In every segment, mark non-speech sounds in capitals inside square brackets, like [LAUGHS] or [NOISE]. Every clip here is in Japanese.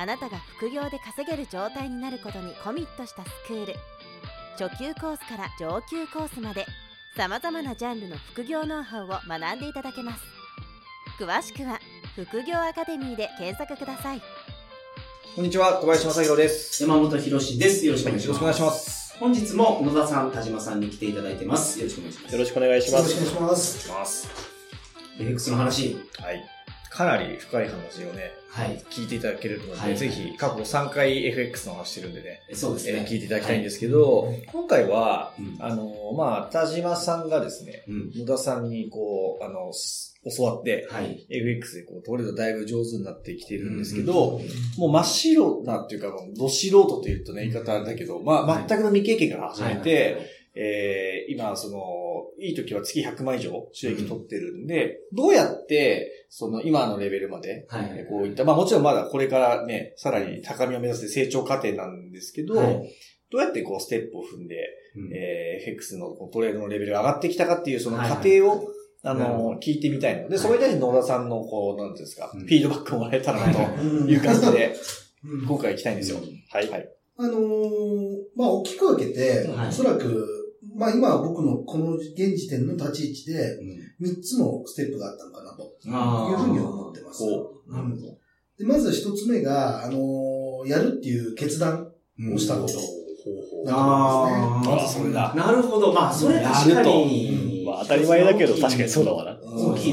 あなたが副業で稼げる状態になることにコミットしたスクール初級コースから上級コースまでさまざまなジャンルの副業ノウハウを学んでいただけます詳しくは副業アカデミーで検索くださいこんにちは、小林正宏です。山本博史です。よろしくお願いします。よろしくお願いします。本日も野田さん、田島さんに来ていただいてます。よろしくお願いします。よろしくお願いします。よろしくお願いします。ます。FX の話。はい。かなり深い話をね、はい。聞いていただけるので、はいぜひ過去3回 FX の話してるんでね、そうですね。えー聞いていただきたいんですけど、今回は、うんあのー、まあ、田島さんがですね、うん。野田さんにこう、あの、す教わって、はい。FX でこう、トレードだいぶ上手になってきてるんですけど、もう真っ白なっていうか、ど素人と言うとね、言い方だけど、まあ、全くの未経験から始めて、えー今、その、いい時は月100万以上収益取ってるんで、どうやって、その今のレベルまで、こういった、まあもちろんまだこれからね、さらに高みを目指して成長過程なんですけど、はい。どうやってこうステップを踏んで、うん。えー FX のトレードのレベルが上がってきたかっていうその過はい程を、あなるほの、聞いてみたいの。で、はい。それに対して野田さんのこう、なんですか、うん。フィードバックをもらえたらなとうんい。う感じで、うん。今回行きたいんですよ。はい。はい。あのーまあ、大きく分けて、はい。おそらく、まあ、今僕のこの現時点の立ち位置で、うん3つのステップがあったのかなというふうに思ってます。こなるほど。でまず1つ目が、あのーやるっていう決断をしたこと。だと思いますね。まずそれだ。なるほど。まあ、それ確かに。まあ当たり前だけど確かにそうだわな。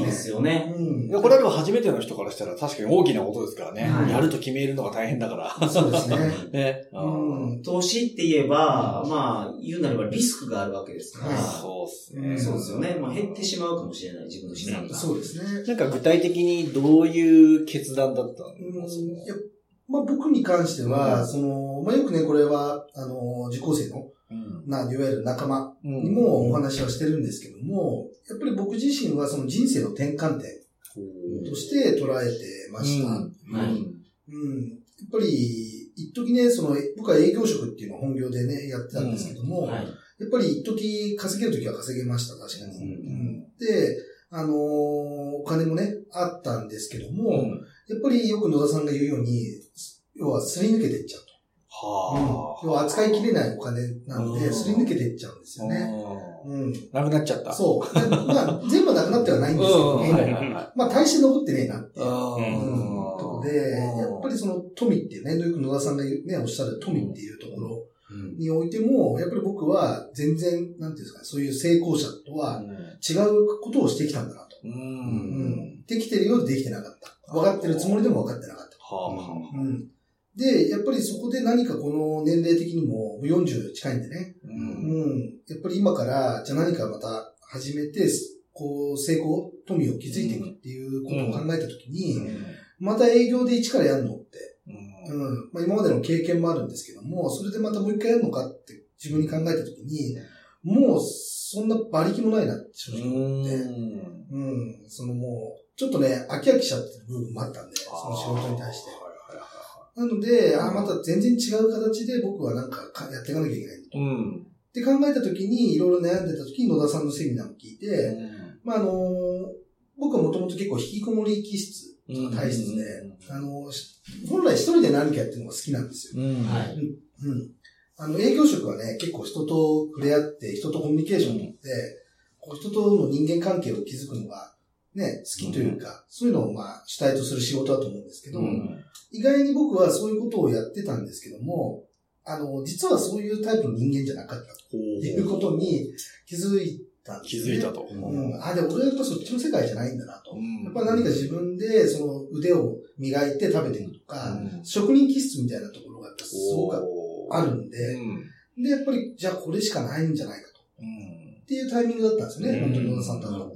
大きいですよね。うんいやこれはでも初めての人からしたら確かに大きなことですからね。はいやると決めるのが大変だから。そうですね。[LAUGHS] ね。うん投資って言えば、まあ、言うなればリスクがあるわけですから。そうですね。そうですよね。まあ、減ってしまうかもしれない、自分の資産が。そうですね。なんか具体的にどういう決断だったうんのいやまあ、僕に関しては、その、まあ、よくね、これは、あの、受講生の、うんな、いわゆる仲間うん。にもお話はしてるんですけども、やっぱり僕自身はその人生の転換点として捉えてました。うん。はい。うん。やっぱり、一時ね、その、僕は営業職っていうのを本業でね、やってたんですけども、はい。やっぱり一時稼げる時は稼げました、確かに。うんうんで、あのーお金もね、あったんですけども、うん。やっぱりよく野田さんが言うように、要はすり抜けていっちゃうと。は要は扱いきれないお金なので、うんすり抜けていっちゃうんですよね。ううん。んなくなっちゃった。そう。でまあ、[LAUGHS] 全部なくなってはないんですけどうんはいはいね。はまあ、大して残ってねえなっていう。い。うんとこで、やっぱりその富っていうね、よく野田さんがね、おっしゃる富っていうところうんにおいても、やっぱり僕は全然、なんていうんですかね、そういう成功者とは違うことをしてきたんだなと。う。うんん。できてるようでできてなかった。分かってるつもりでも分かってなかった。はうん。で、やっぱりそこで何かこの年齢的にも40近いんでね、あ。う。うんん。やっぱり今から、じゃあ何かまた始めて、こう、成功、富を築いていくっていうことを考えたときに、また営業で一からやるのって、うん。まあ今までの経験もあるんですけども、それでまたもう一回やるのかって自分に考えたときに、もうそんな馬力もないなって正直思って、うん。そのもう、ちょっとね、飽き飽きしちゃってる部分もあったんで、その仕事に対して。なので、あ、また全然違う形で僕はなんかかやっていかなきゃいけないと。うん。って考えたときに、いろいろ悩んでたときに野田さんのセミナーを聞いて、まああの僕はもともと結構引きこもり気質が体質で、あのし本来一人で何かやってるのが好きなんですよ。うん。はい。うん。あの、営業職はね、結構人と触れ合って、人とコミュニケーションを取って、こう人との人間関係を築くのが、ね、好きというか、そういうのをまあ主体とする仕事だと思うんですけど、意外に僕はそういうことをやってたんですけども、あの、実はそういうタイプの人間じゃなかったっていうことに気づいたんですよね。気づいたと。うん。あ、で、俺はやっぱそっちの世界じゃないんだなと。うんやっぱ何か自分でその腕を磨いて食べていくとか、うん職人気質みたいなところがやっぱすごくあるんで、うんで、やっぱり、じゃあこれしかないんじゃないかと。うんっていうタイミングだったんですよね、うん本当に野田さんと会うのうん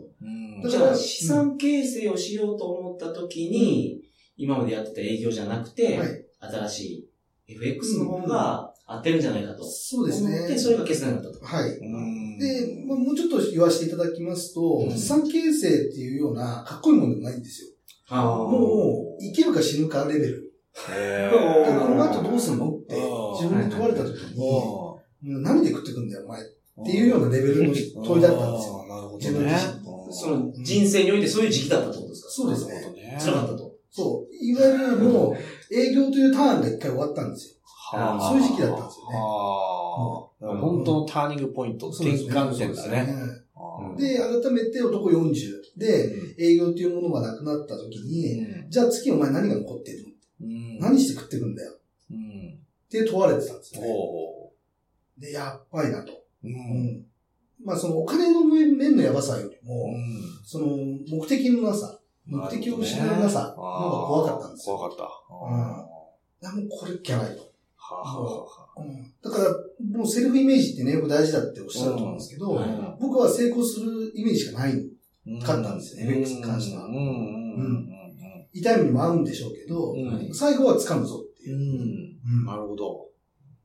だからじゃあ、資産形成をしようと思った時に、今までやってた営業じゃなくて、はい新しい FX の方が合ってるんじゃないかと。そうですね思って、それが決断だったと。はい。うんで、まあ、もうちょっと言わせていただきますと、うん資産形成っていうようなかっこいいものでもないんですよ。あもう、生きるか死ぬかレベル。へこの後どうすんのってうん自分に問われた時に、何で食ってくんだよ、お前。っんていうようなレベルの問いだったんですよ。あーなるほど自分ね自身。その人生においてそういう時期だったってことですか？そうですね辛かったと。そう。いわゆるもう、営業というターンが一回終わったんですよ。はあそういう時期だったんですよねはあ。本当のターニングポイント、転そうですね換点だね。そうですねで、改めて男40で、うん営業っていうものがなくなった時に、うんじゃあ次お前何が残ってるの？うん何して食ってくんだよ？うんって問われてたんですよね。ほで、やっばいなと。う。う。うんん。まあそのお金の面面のやばさよりも、うんその目的のなさ、目的を失うなさの方が怖かったんですよ。怖かった。うんいやもうこれっきゃないと。はあはうん。だから、もうセルフイメージってね、よく大事だっておっしゃると思うんですけど、うんあ僕は成功するイメージしかない。勝ったんですよねう FX に関してはうんうんうん痛い目にも合うんでしょうけど、うん最後は掴むぞってういう。ん。うんなるほど。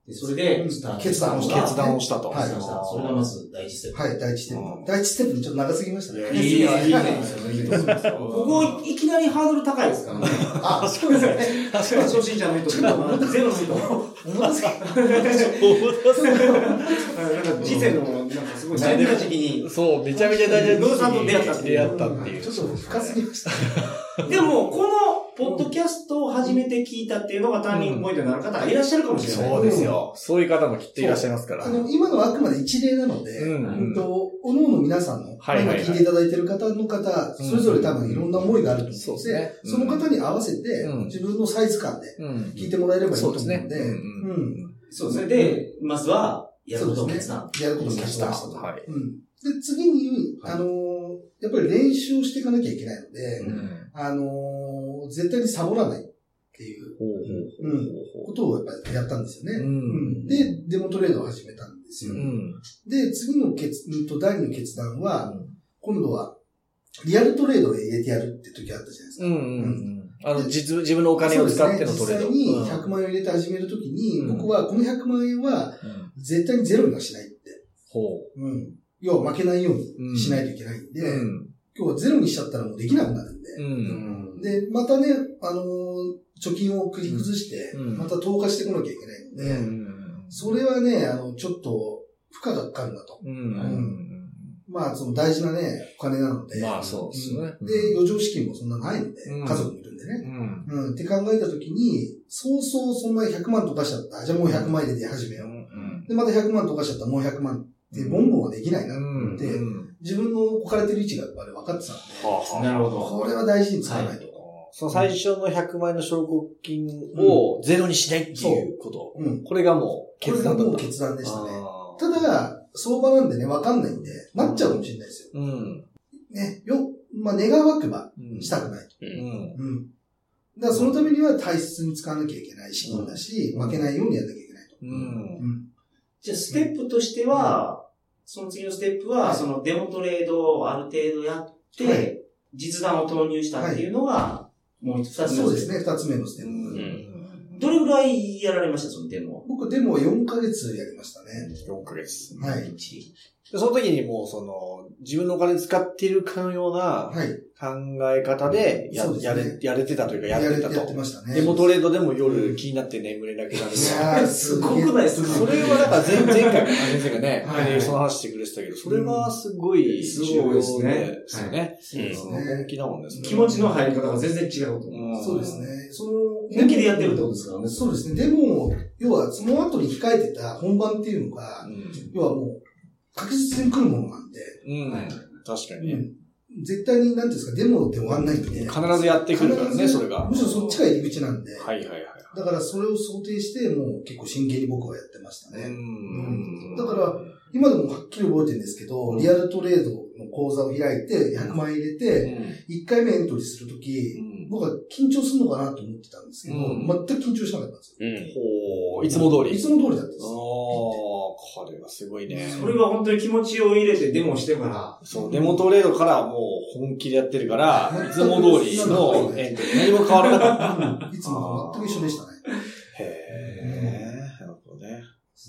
でそれで、決断をした。決断をしたと。はい。それがまず第一ステップ。はい、第一ステッうん。プ。第一ステップにちょっと長すぎましたね。いやいいよ。いいよ。ここいきなりハードル高いですからね。あ、そうですね。確かに初心者の人。ゼロの人。思いますかなんか人生の、なんかすごい大事な時期に。そう、めちゃめちゃ大事な野田さんと出会ったって。いう出会ったって。いう。ちょっと深すぎました。でも、この、ポッドキャストを初めて聞いたっていうのがターニングポイントになる方がいらっしゃるかもしれない。そうですよ。そういう方もきっといらっしゃいますから。あの、今のはあくまで一例なので、うんうんと、おのおの皆さんの、はいはいはい今聞いていただいている方の方、それぞれ多分いろんな思いがあると思うのでそうですね、その方に合わせてうん、自分のサイズ感でうん聞いてもらえればいいとそうですね。思うので。そう、それで、まずは、やることを決断。やることを決断したと。はい。うん。で、次に、はいあのーやっぱり練習をしていかなきゃいけないので、うんあのー絶対にサボらないっていうほうほうほうほことをやっぱりやったんですよね。う。うん。で、デモトレードを始めたんですよ。うん。で、次の決、うんと、第二の決断は、今度は、リアルトレードを入れてやるって時あったじゃないですか。うんうんうん。あの、実、自分のお金を使ってのトレード。そうですね実際に100万円を入れて始めるときに、うん僕はこの100万円はうん絶対にゼロにはしないって。ほうん。要は負けないよううんにしないといけないんで、う。うん。今日はゼロにしちゃったらもうできなくなるんで。うん。で、またね、あのー貯金を繰り崩して、うんまた投下してこなきゃいけないので、それはね、あの、ちょっと、負荷がかかるなと。うん。まあ、その大事なね、お金なので。まあそうですねんで、余剰資金もそんなないので、うん家族もいるんでね。うん。うん、って考えたときに、そうそうそんな100万溶かしちゃった。じゃあもう100万入れて始めよう。で、また100万溶かしちゃったらもう100万って、ボンボンはできないな。うん。で自分の置かれてる位置が分かってたんで、なるほど。これは大事に使わないと。その最初の100万円の証拠金をゼロにしないっていうこと。うん。これがもうこれが決断だった。もう決断でしたね。ただ、相場なんでね、分かんないんで、なっちゃうかもしれないですよ。うん。ね、よ、まあ、願わくばうんしたくないと。うん。うん。だからそのためには大切に使わなきゃいけない資金だし、負けないようにやんなきゃいけないと。うん。うん。じゃあ、ステップとしては、その次のステップは、はいそのデモトレードをある程度やって、はい実弾を投入したっていうのが、もう二つ目のステップそうですね、二つ目のステップ。うん。どれぐらいやられました、そのデモは？僕、でも4ヶ月やりましたね。4ヶ月。はい。でその時にもう、その、自分のお金使っているかのようなはい。考え方でや、そうですねやれ、やれてたというか、やってたと。てやってましたね。デモトレードでも夜気になって眠れなくなる。いやーすごくないですか？それはなんか前 [LAUGHS] 前回かな、先生がね、はいでその話してくれてたけど、それはすごいす重要ごいですね。そうですうんね。本気なもんですね。気持ちの入り方が全然違うと思う。うんそうです。ね。その、抜きでやってるってことですからね。そうですね。でも、要は、その後に控えてた本番っていうのがう、ん。要はもう、確実に来るものなんで、うんはい確かにね。うん絶対に、なんていうんですか、デモで終わんないんで。必ずやってくるからね、それが。むしろそっちが入り口なんで。はいはいはい。だからそれを想定して、もう結構真剣に僕はやってましたうね。ん。だから、今でもはっきり覚えてるんですけど、うんリアルトレードの講座を開いて、100万円入れうて、ん、1回目エントリーするとき、僕は緊張するのかなと思ってたんですけど、うん、全く緊張しなかったんですよ。うん、いつも通りいつも通りだったんです。ああ、これはすごいね。それは本当に気持ちを入れてデモしてから。そう、デモトレードからもう本気でやってるから、いつも通りの、えー、何も変わらなかった。いつもと全く一緒でしたね。へえ、なるほどね。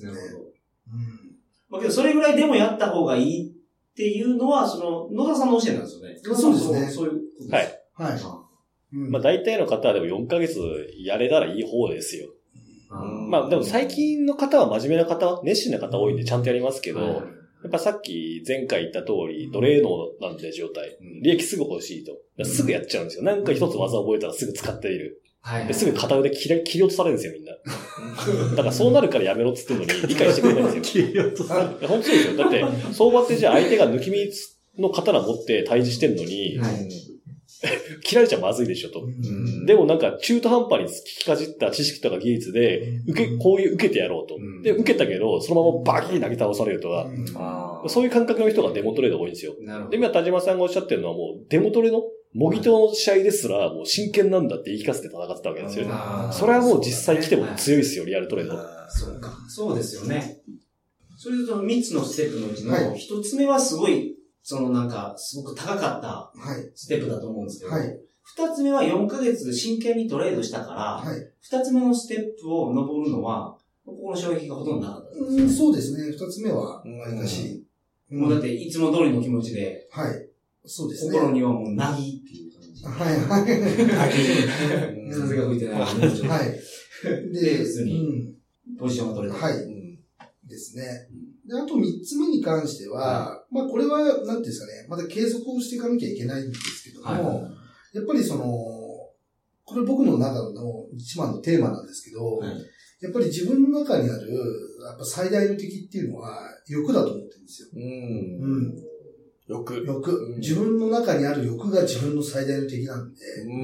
なるほど。うん。まあけど、それぐらいでもやった方がいいっていうのは、その、野田さんの教えなんですよね。そうですね。そういうことです。はい。はい。うんまあ大体の方はでも4ヶ月やれたらいい方ですよ。うんまあでも最近の方は真面目な方、熱心な方多いんでちゃんとやりますけど、はいやっぱさっき前回言った通り、奴隷能なんで状態。利益すぐ欲しいと。すぐやっちゃうんですよ。なんか一つ技覚えたらすぐ使っている。はい。ですぐ片腕切り切り落とされるんですよ、みんな。だからそうなるからやめろっつってんのに [LAUGHS] 理解してくれないんですよ。切り落とされるいや本当そうですよ。だって、相場ってじゃあ相手が抜き身の刀持って対峙してんのに、はい [LAUGHS] 切られちゃまずいでしょと。うんでもなんか中途半端に聞きかじった知識とか技術で、受け、こういう受けてやろうと。で、受けたけど、そのままバキー投げ倒されるとか、そういう感覚の人がデモトレード多いんですよ。で。今田島さんがおっしゃってるのはもう、デモトレの、模擬刀の試合ですら、もう真剣なんだって言い聞かせて戦ってたわけですよね。それはもう実際来ても強いですよ、リアルトレード。そうか。そうですよね。それと3つのステップのうちはの1つ目はすごい、そのなんか、すごく高かったはい。ステップだと思うんですけど、はい。2つ目は4ヶ月真剣にトレードしたから、はい。2つ目のステップを登るのは、ここの衝撃がほとんどなかったですうん、そうですね。二つ目は、うんわりかし。うんもうだって、いつも通りの気持ちで、はい。そうですね。心にはもう、なぎっていう感じ。はい、はい。うん風が吹いてない。はい。で普通にうんポジションが取れた。はい。うんですね。で、あと三つ目に関しては、まあこれは、なんていうんですかね、また継続をしていかなきゃいけないんですけども、はいやっぱりその、これ僕の中の一番のテーマなんですけど、はいやっぱり自分の中にある、やっぱ最大の敵っていうのは欲だと思ってるんですよ。うん。うん。欲。欲。うん自分の中にある欲が自分の最大の敵なんで、う。うん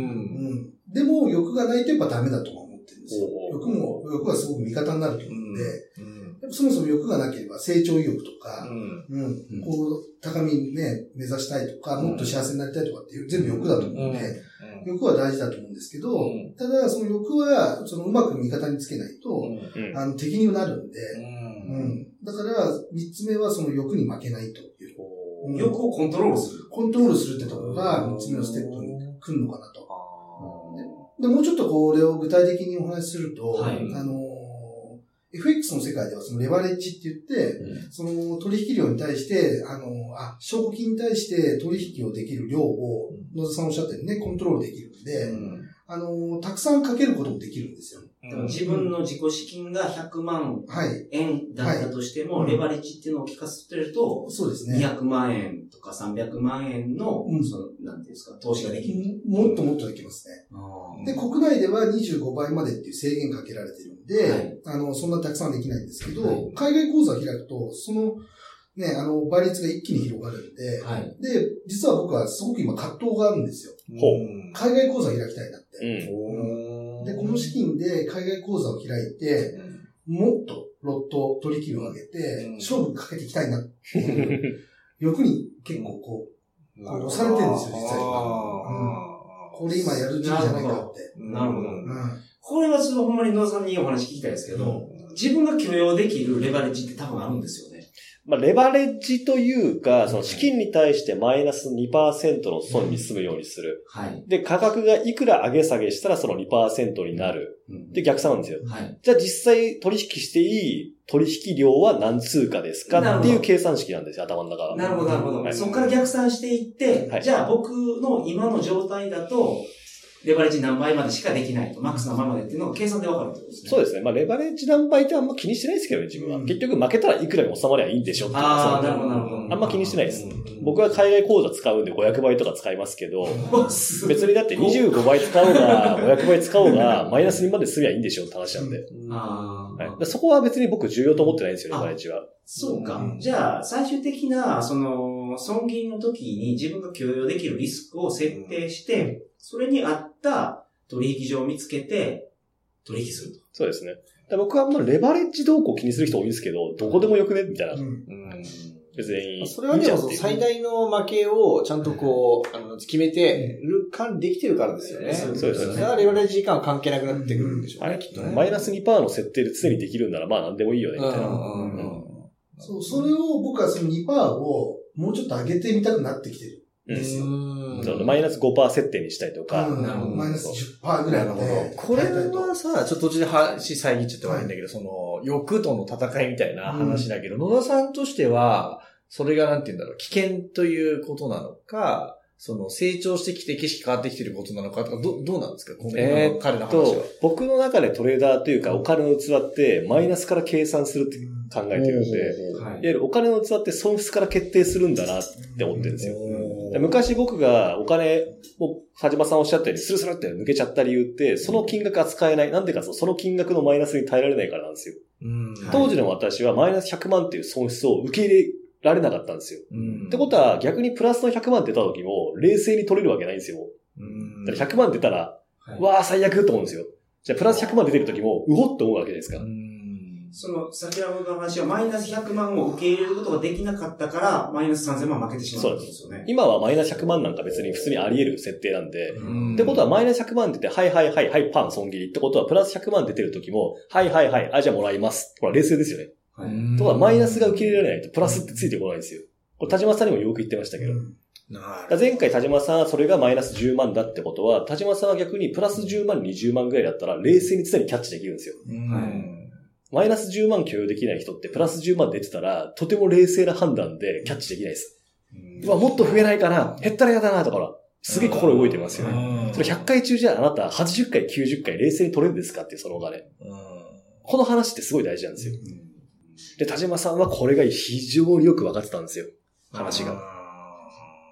ん。でも欲がないとやっぱダメだとは思ってるんですよ。欲も、欲はすごく味方になると思うんで、うん。そもそも欲がなければ成長意欲とか、うん。うん、うんこう、高みね、目指したいとか、もっと幸せになりたいとかっていう、全部欲だと思うんで、欲は大事だと思うんですけど、うんただ、その欲は、そのうまく味方につけないと、うん。あの、敵になるんで、う。うんん。だから、三つ目はその欲に負けないという。うん欲をコントロールする。コントロールするってところが三つ目のステップに来るのかなと。で、もうちょっとこれを具体的にお話しすると、はいあの、FX の世界ではそのレバレッジって言って、その取引量に対して、あの、あ、証拠金に対して取引をできる量を、野田さんおっしゃったようにね、コントロールできるんで、あの、たくさんかけることもできるんですよ。自分の自己資金が100万はい。円だったとしても、はい。レバレッジっていうのを聞かせてると、そうですね。200万円とか300万円の、うん。その、なんていうんですか、投資ができる。もっともっとできますね。で、国内では25倍までっていう制限かけられてるんで、はいあの、そんなたくさんできないんですけど、はい海外口座を開くと、その、ね、あの、倍率が一気に広がるんで、はい。で、実は僕はすごく今葛藤があるんですよ。ほ海外口座を開きたいなって。うん。で、この資金で海外口座を開いて、もっとロット取引量を上げて、うん勝負かけていきたいなっていう欲に結構こう、押されてるんですよ実は今。これ今やる時期じゃないかって。なるほど。うん。これはちょっとほんまに野田さんにお話聞きたいですけど、自分が許容できるレバレッジって多分あるんですよね。まあ、レバレッジというか、その資金に対してマイナス2%の損に済むようにする。はい。で、価格がいくら上げ下げしたらその2%になる。うんで、逆算なんですよ。はい。じゃあ実際取引していい取引量は何通貨ですかっていう計算式なんですよ、頭の中は。なるほど、なるほど。はいそこから逆算していって、はいじゃあ僕の今の状態だと、レバレッジ何倍までしかできないと、マックス何倍までっていうのが計算でわかるってことですね。そうですね。まあ、レバレッジ何倍ってあんま気にしてないですけどね、自分は。うん結局負けたらいくらに収まりゃいいんでしょってああ、なるほど、なるほど。あんま気にしてないです。僕は海外口座使うんで500倍とか使いますけど、別別にだって25倍使おうが、[LAUGHS] 500倍使おうが、マイナス2まですりゃいいんでしょって話なんで。ああ、はい、でそこは別に僕重要と思ってないんですよ、レバレッジは。そうか。うんじゃあ、最終的な、その、損金の時に自分が許容できるリスクを設定して、それに合った取引所を見つけて、取引すると。そうですね。で僕はあんまレバレッジ動向気にする人多いんですけど、どこでもよくね？みたいな。うん別に。それはでも最大の負けをちゃんとこう、あの、決めてる管理できてるからですよね。そうそうですよねだからレバレッジ時間は関係なくなってくるんでしょうね、はいきっとね。マイナス2%の設定で常にできるんなら、まあ何でもいいよね、みたいな。うんうんそう、それを僕はその2%をもうちょっと上げてみたくなってきてるんですよ。マイナス5%設定にしたりとか、うん。なるほど。マイナス10%ぐらいまで。これはさ、ちょっと途中で話遮っちゃって悪いんだけど、その、欲との戦いみたいな話だけど、野田さんとしては、それがなんて言うんだろう、危険ということなのか、その、成長してきて景色変わってきてることなのかとか、ど、どうなんですか？この、えーっ彼の話とは。、僕の中でトレーダーというかお金の器ってマイナスから計算するって考えてるんで、いわはい。ゆるお金の器って損失から決定するんだなって思ってるんですよ。で昔、昔僕がお金を、佐島さんおっしゃったようにスルスルって抜けちゃった理由って、その金額が使えない。なんでかとその金額のマイナスに耐えられないからなんですよ。うん当時の私はマイナス100万っていう損失を受け入れられなかったんですよ。うんってことは逆にプラスの100万出た時も冷静に取れるわけないんですよ。うんだから100万出たら、はいわー最悪と思うんですよ。じゃあプラス100万出てる時も、うほって思うわけじゃないですか。うんその、先ほどの話はマイナス100万を受け入れることができなかったから、マイナス3000万負けてしまったんですよね。今はマイナス100万なんか別に普通にあり得る設定なんで、うんってことはマイナス100万出て、はいはいはいはい、パン損切りってことはプラス100万出てる時も、はいはいはい、あ、じゃあもらいます。ほら、冷静ですよね。とはマイナスが受け入れられないとプラスってついてこないんですよ。これ田島さんにもよく言ってましたけど。前回田島さんはそれがマイナス10万だってことは、田島さんは逆にプラス10万、20万ぐらいだったら冷静に常にキャッチできるんですよ。うんマイナス10万許容できない人ってプラス10万出てたら、とても冷静な判断でキャッチできないです。うわ、もっと増えないかな減ったら嫌だなとか、すげえ心動いてますよね。それ100回中じゃああなた80回、90回冷静に取れるんですかっていうそのお金。この話ってすごい大事なんですよ。で、田島さんはこれが非常によく分かってたんですよ。話が。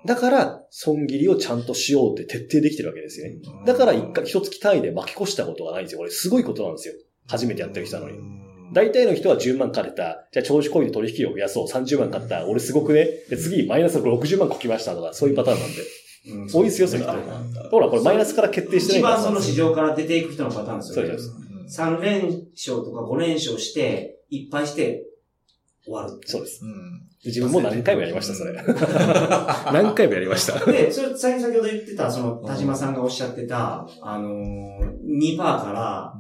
だから、損切りをちゃんとしようって徹底できてるわけですよね。だから一回、一月単位で巻き越したことがないんですよ。これすごいことなんですよ。初めてやってる人なのに。大体の人は10万かけた。じゃあ調子こいで取引を増やそう。30万買った。俺すごくね。で、次マイナス60万こきましたとか、そういうパターンなんで。うん多いですよ、そういう人。ほら、これマイナスから決定してない一から番その市場から出ていく人のパターンですよね。そうです。3連勝とか5連勝して、いっぱいして、終わる。そうです。うんで自分も何回もやりました、それ。何回もやりました。[LAUGHS] で、それ、先先ほど言ってた、その、田島さんがおっしゃってた、あのー、2%から、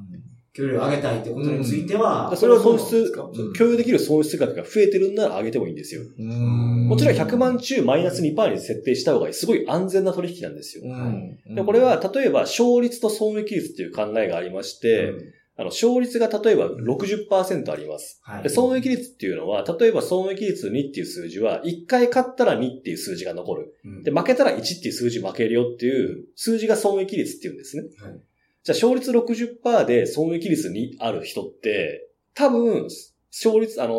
距離を上げたいってことについては、それは損失うん、共有できる損失額が増えてるんなら上げてもいいんですよ。うんもちろん100万中マイナス2%に設定した方がいい。すごい安全な取引なんですよ。うんでこれは、例えば、勝率と損益率っていう考えがありまして、あの、勝率が例えば60%あります。はいで、損益率っていうのは、例えば損益率2っていう数字は、1回勝ったら2っていう数字が残る。うんで、負けたら1っていう数字負けるよっていう数字が損益率っていうんですね。はいじゃあ、勝率60%で損益率2ある人って、多分、勝率、あの、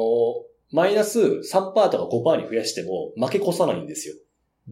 マイナス3%とか5%に増やしても負け越さないんですよ。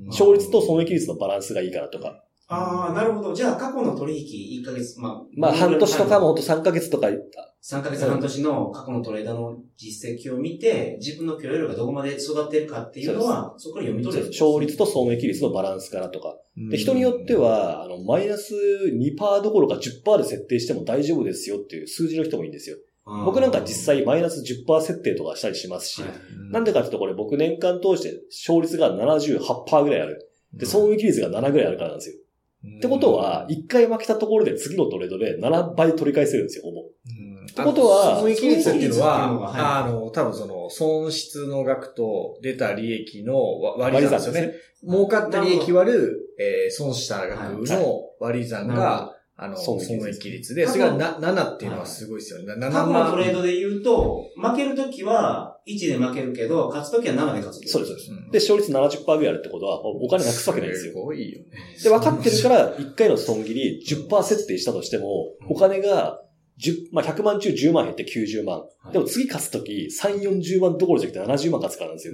勝率と損益率のバランスがいいからとか。ああ、なるほど。じゃあ、過去の取引1ヶ月、まあ、まあ、半年とかもほんと3ヶ月とか、3ヶ月半年の過去のトレーダーの実績を見て、自分の許容量がどこまで育ってるかっていうのは、そこから読み取れる。勝率と損益率のバランスからとか。で、人によっては、あの、マイナス2%どころか10%で設定しても大丈夫ですよっていう数字の人もいいんですよ。僕なんか実際マイナス10%設定とかしたりしますし、はいなんでかっていうとこれ僕年間通して勝率が78%ぐらいある。で、損益率が7ぐらいあるからなんですよ。ってことは、1回負けたところで次のトレードで7倍取り返せるんですよ、ほぼ。ってことは損益率っていうの損益率っていうのはは、はあの、多分その、損失の額と出た利益の割り算ですよね。儲かった利益割る、えー損した額の割り算が、あの、損損益率益率で、それがな7っていうのはすごいですよね。7過去のトレー万。ドで言うと、負けるときは1で負けるけど、勝つときは7で勝つ。そうです、そうです。うんで、勝率70%ぐらいあるってことは、お金なくすわけないんですよ。ごいよね。で、分かってるから、1回の損切り10%設定したとしても、お金が10、まあ、100万中10万減って90万。はいでも次勝つとき、3、40万どころじゃなくて70万勝つからなんですよ。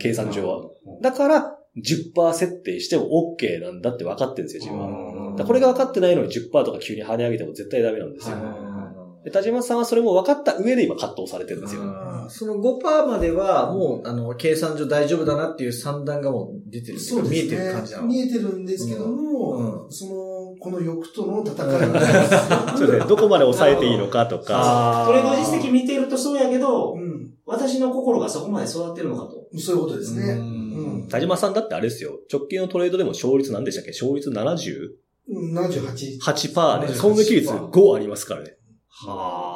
計算上は。うんだから、10%設定しても OK なんだって分かってるんですよ、自分は。これが分かってないのに10%とか急に跳ね上げても絶対ダメなんですよ。田島さんはそれも分かった上で今葛藤されてるんですよ。うんその5%までは、もう、あの、計算上大丈夫だなっていう算段がもう出てる。そうですね。見えてる感じなの。見えてるんですけども、うんうその、この欲との戦いなんですよそうですね。どこまで抑えていいのかとか。トレード実績見てるとそうやけど、うん。私の心がそこまで育ってるのかと。そういうことですね。ううんん。田島さんだってあれですよ。直近のトレードでも勝率何でしたっけ？勝率 78%? うん78。で、損益率5ありますからね。は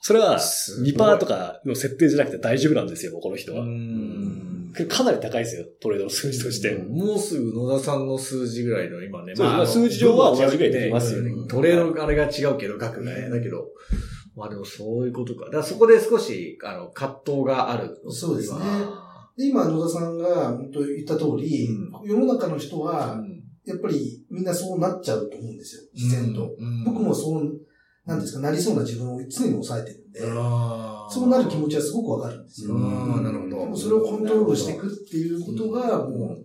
それはすごい2%とかの設定じゃなくて大丈夫なんですよ、この人は。うんかなり高いですよ、トレードの数字として。もうすぐ野田さんの数字ぐらいの今ね。まあ数字上は同じぐらいできますよねうんトレードあれが違うけど、額がね。だけど、まあでもそういうことか。だからそこで少し、あの、葛藤がある。そうですねで、今、野田さんが本当言った通り、世の中の人は、やっぱりみんなそうなっちゃうと思うんですよ、自然と。僕もそう、なんですか、なりそうな自分を常に抑えてるんで、そうなる気持ちはすごくわかるんですよ。ああ、なるほど。でもそれをコントロールしていくっていうことが、もう、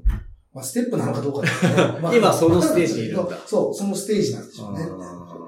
まあ、ステップなのかどうかね。[LAUGHS] まあ今そのステージにいるんだそう、そのステージなんでしょうね。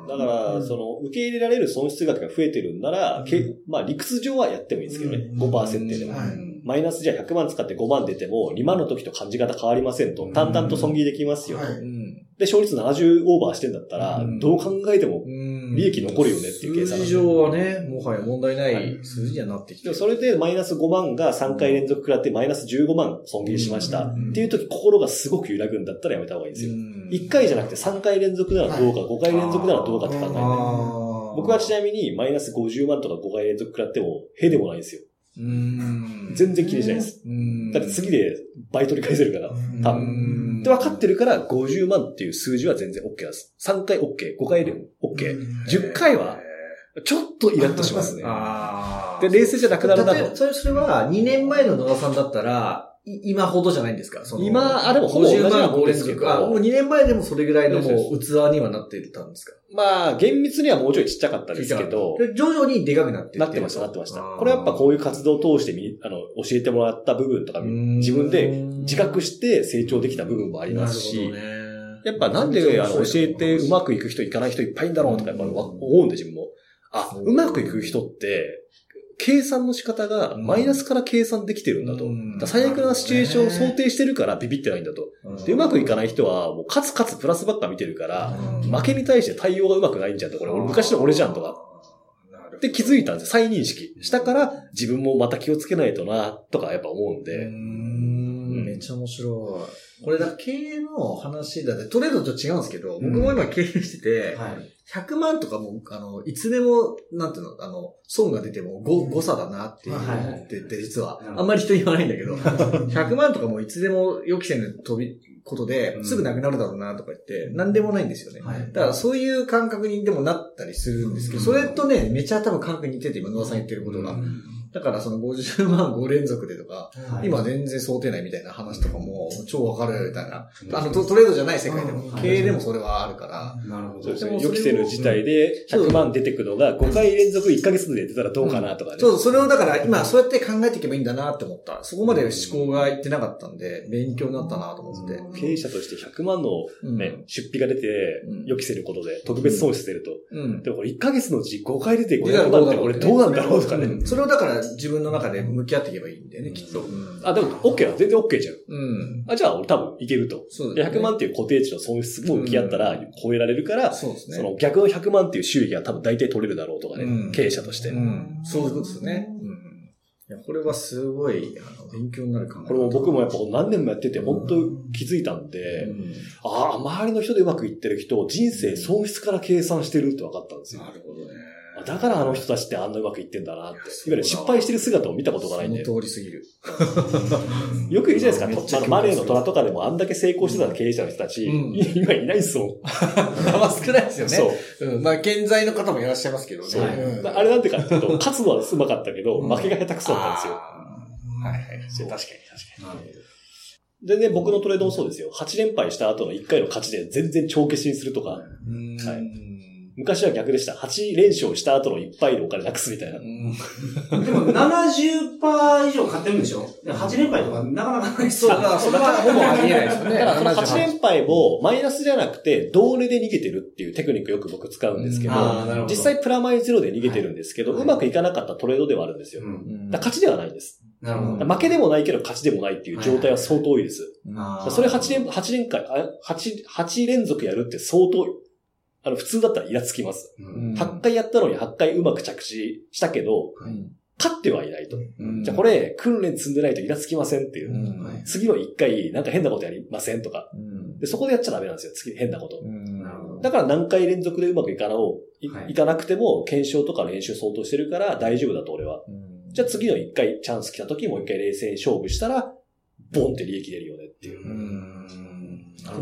だから、その、受け入れられる損失額が増えてるんなら、けまあ理屈上はやってもいいんですけどね。5%設定でも。はいマイナスじゃあ100万使って5万出ても、2万の時と感じ方変わりませんと。淡々と損切りできますよ。はいうん。で、勝率70オーバーしてんだったらうん、どう考えても、うん利益残るよねっていう計算数字上はね、もはや問題ない数字にはなってきてる。でもそれでマイナス5万が3回連続食らってマイナス15万損切りしました。うんっていう時心がすごく揺らぐんだったらやめた方がいいんですよ。うん1回じゃなくて3回連続ならどうか、5回連続ならどうかって考えて。僕はちなみにマイナス50万とか5回連続食らっても、へでもないんですよ。うん全然気にしないです。うんだって次で倍取り返せるから。多分。分で、分かってるから50万っていう数字は全然 OK です。3回 OK、5回でも OK。10回は、ちょっとイラッとしますね。あで、冷静じゃなくなるなと。例えばそれ、は2年前の野田さんだったら、い今ほどじゃないんですか？その今あでもほぼ同じよう50な万5連もんですけど。もう2年前でもそれぐらいのもそう器にはなってたんですか？まあ、厳密にはもうちょいちっちゃかったですけど、で徐々にでかくなってなってました、なってました。これはやっぱこういう活動を通してみ、あの、教えてもらった部分とか、自分で自覚して成長できた部分もありますし、やっぱなんであの教えてうまくいく人いかない人いっぱいいんだろうとかやっぱ思うんで自分も。あ、うまくいく人って、計算の仕方がマイナスから計算できてるんだと。うんだ最悪なシチュエーションを想定してるからビビってないんだと。で、うまくいかない人は、もうカツカツプラスばっか見てるから、負けに対して対応がうまくないんじゃんと。これ、俺昔の俺じゃんとか。で気づいたんですよ。再認識したから、自分もまた気をつけないとな、とかやっぱ思うんで。めっちゃ面白い。これだから経営の話だって、トレードと違うんですけど、僕も今経営してて、はい。100万とかも、あの、いつでも、なんていうの、あの、損が出ても誤誤差だなっていう思ってて、実は。あんまり人言わないんだけど、100万とかもいつでも予期せぬ飛び、ことで、すぐなくなるだろうなとか言って、なんでもないんですよね。はい。だからそういう感覚にでもなったりするんですけど、それとね、めちゃ多分感覚に似てて、今野田さん言ってることが。だからその50万5連続でとか、はい今全然想定内みたいな話とかも超わかるみたいな。あのトトレードじゃない世界でもう、ん経営でもそれはあるから。なるほどそうで。予期せぬ事態で100万出てくのが5回連続1ヶ月で出たらどうかなとかね。そうそう、それをだから今そうやって考えていけばいいんだなって思った。そこまで思考がいってなかったんで、勉強になったなと思って。経営者として100万のうんね、出費が出てうん、予期せぬことで特別損失出ると。うん。でもこれ1ヶ月のうち5回出て500万ってこれどうなんだろうとかね。うんそれをだから自分の中で向き合っていけばいいんだよね、きっと。あ、でも OK は全然 OK じゃん。うん。あ、じゃあ俺多分いけると。でそうね100万っていう固定値の損失も向き合ったら超えられるから、そうですね。その逆の100万っていう収益が多分大体取れるだろうとかね、うん経営者として。うん。そういうことですね。うん。いや、これはすごい、あの、勉強になるかも。これも僕もやっぱ何年もやってて本当気づいたんで、うんああ、周りの人でうまくいってる人、人生損失から計算してるって分かったんですよ。なるほどね。あだからあの人たちってあんなうまくいってんだなって。いわゆる失敗してる姿を見たことがないんで。その通りすぎる。[LAUGHS] よく言うじゃないですか。とマネーの虎とかでもあんだけ成功してた経営者の人たち、うん今いないっすもん。まあ少ないですよね。そう。うん。まあ、健在の方もいらっしゃいますけどね。そう。うんあれなんでかっていうと、勝つのはうまかったけど、うん負けが下手くそだったんですよ。はいはい。確かに確かなるほど。全然僕のトレードもそうですよ。8連敗した後の1回の勝ちで全然帳消しにするとか、はい昔は逆でした。8連勝した後の1敗でお金なくすみたいな。でも70%以上買ってるんでしょ？で ?8 連敗とかなかなかないそう、だからそれはほぼありえないですよね。だからその8 78連敗もマイナスじゃなくて、同値で逃げてるっていうテクニックよく僕使うんですけど、あーなるほど実際プラマイゼロで逃げてるんですけど、はいうまくいかなかったトレードではあるんですよ。うん。勝ちではないんです。なるほど。負けでもないけど勝ちでもないっていう状態は相当多いです。あーそれ8連、8連回、あ8、8連続やるって相当、あの、普通だったらイラつきます。うん8回やったのに8回うまく着地したけど、うん勝ってはいないと。うんじゃあこれ、訓練積んでないとイラつきませんっていう次の1回、なんか変なことやりませんとか。うんで、そこでやっちゃダメなんですよ。次、変なこと。だから何回連続でうまくいかなおい,、はいいかなくても、検証とか練習相当してるから大丈夫だと俺は。じゃあ次の1回チャンス来た時もう1回冷静に勝負したら、ボンって利益出るよねっていう。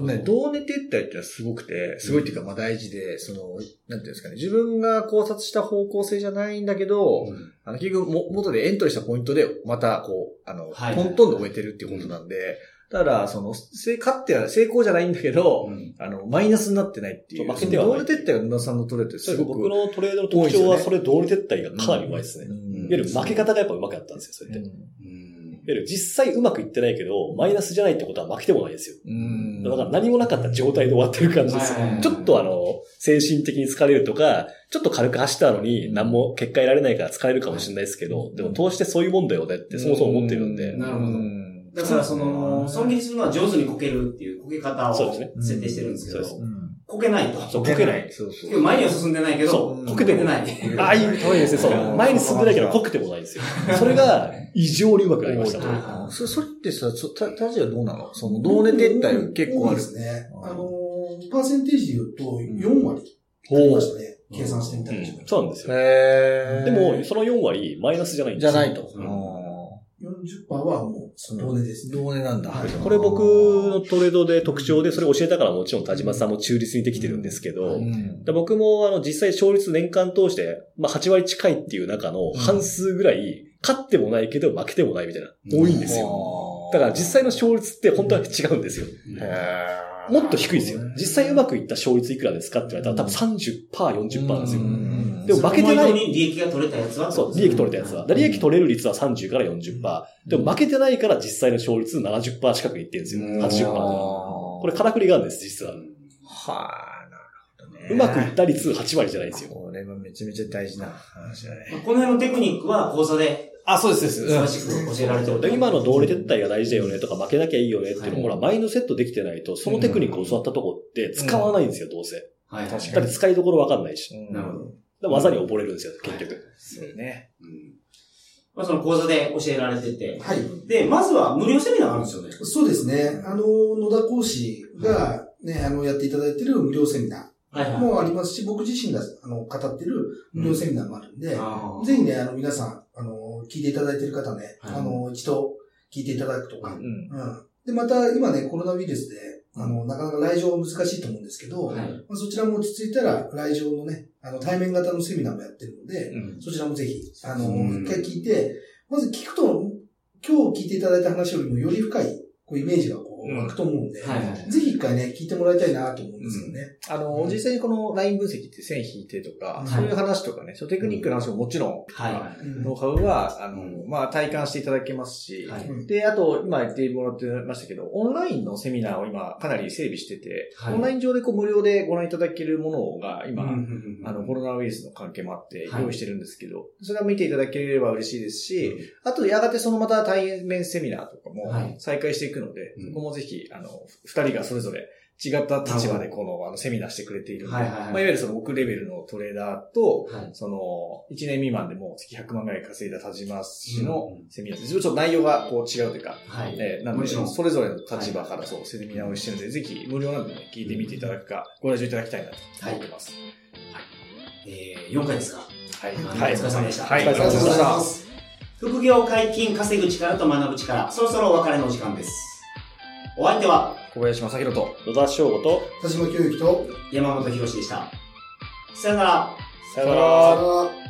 なるほどね、同ネ撤退ってのはすごくて、すごいっていうかまあ大事で、その、なんていうんですかね、自分が考察した方向性じゃないんだけど、あの、結局も、元でエントリーしたポイントで、また、こう、あの、はいトントンで終えてるっていうことなんで、ただ、その、せ勝っては成功じゃないんだけど、あの、マイナスになってないっていう。負けてはない同ネ撤退が野田さんのトレードってすごく。僕のトレードの特徴は、それ同利撤退がかなりうまいですね。うんいわゆる負け方がやっぱうまくなったんですよ、それって。実際うまくいってないけど、マイナスじゃないってことは負けてもないですよ。うん。だから何もなかった状態で終わってる感じです。ちょっとあの、精神的に疲れるとか、ちょっと軽く走ったのに何も結果得られないから疲れるかもしれないですけど、でも通してそういうもんだよねってそもそも思ってるんで。なるほど。うん。だからその、損切りするのは上手にこけるっていうこけ方を設定してるんですけど。そう、うん。こけないと。そう、こけない。そうそう。前には進んでないけど、そうこけてない。ああいう、そうですね。そう。前に進んでないけど、濃くてもないんですよ。それが異常にうまくなりましたと。はそそれってさ、そた、たじはどうなの？その、同年撤退結構ある多いで。すね。あのー、パーセンテージで言うと、4割ほありましたね。計算してみたらそうなんですよ。へでも、その4割、マイナスじゃないんですよ。じゃないと。うん40%はもう、同年ですね。同年なんだ。はいこれ僕のトレードで特徴で、それ教えたからもちろん田島さんも中立にできてるんですけど、うん。で僕もあの実際勝率年間通して、まあ8割近いっていう中の半数ぐらい、勝ってもないけど負けてもないみたいな、多いんですよ。だから実際の勝率って本当は違うんですよ。へもっと低いですよ。実際うまくいった勝率いくらですかって言われたら多分30%、40%なんですよ。うんでも負けてない利益が取れたやつはそう、利益取れたやつは。利益取れる率は30から40%。でも負けてないから実際の勝率70%近くいってるんですよ。80%。これからくりがあるんです、実は。はあ、なるほどね。うまくいった率8割じゃないんですよ。これはめちゃめちゃ大事な話だね。この辺のテクニックは講座であ、そうです、そう詳しく教えられてる。で今の同利撤退が大事だよねとか負けなきゃいいよねっていうのも、ほら、マインドセットできてないと、そのテクニックを教わったとこって使わないんですよ、どうせ。はい。確だって使いどころわかんないし。なるほど。で技に溺れるんですよ、結局。そうね。うんまあ、その講座で教えられてて。はい。で、まずは無料セミナーがあるんですよね。そうですね。あの、野田講師がね、あの、やっていただいてる無料セミナはいーもありますし、僕自身が、あの、語ってる無料セミナーもあるんで、ぜひね、あの、皆さん、あの、聞いていただいてる方ね、はいあの、一度聞いていただくとか、うん。うん。で、また、今ね、コロナウイルスで、あの、なかなか来場難しいと思うんですけど、はい。まあ、そちらも落ち着いたら、来場のね、あの、対面型のセミナーもやってるので、うん。そちらもぜひ、あの、うん一回聞いて、まず聞くと、今日聞いていただいた話よりもより深い、こう、イメージがこう、うん湧くと思うんで、はいはい。ぜひ一回ね、聞いてもらいたいなと思うんですよね。あの、実際にこのライン分析って線引いてとか、はい。そういう話とかね、そうテクニックの話ももちろん、はうん。ノウハウは、あの、うん。まあ、体感していただけますし、はい。うんで、あと、今言ってもらってましたけど、オンラインのセミナーを今かなり整備してて、はい。オンライン上でこう無料でご覧いただけるものがい。今、うんあの、コロナウイルスの関係もあってはい。用意してるんですけど、それは見ていただければ嬉しいですし、あと、やがてそのまた対面セミナーとかもはい。再開していくので、うん。そこもぜひ、あの、二人がそれぞれ違った立場でこの、あの、セミナーしてくれているので、はいはいはいまあ、いわゆるその僕レベルのトレーダーと、はい。その、1年未満でもう月100万ぐらい稼いだ田島氏のうんセミナーです。ちょっと内容がこう違うというか、はい。えーなので、それぞれの立場からそう、セミナーをしてるので、ぜひ無料なんでね、聞いてみていただくか、ご来場いただきたいなと思ってます。えー、4回ですか？はい。はいお疲れ様でしたはい。ありがとうございます。副業解禁、稼ぐ力と学ぶ力、そろそろお別れのお時間です。お相手は小林正宏と、野田翔吾と、田島教育と、山本博史でした。さよなら。さよなさよらな。ら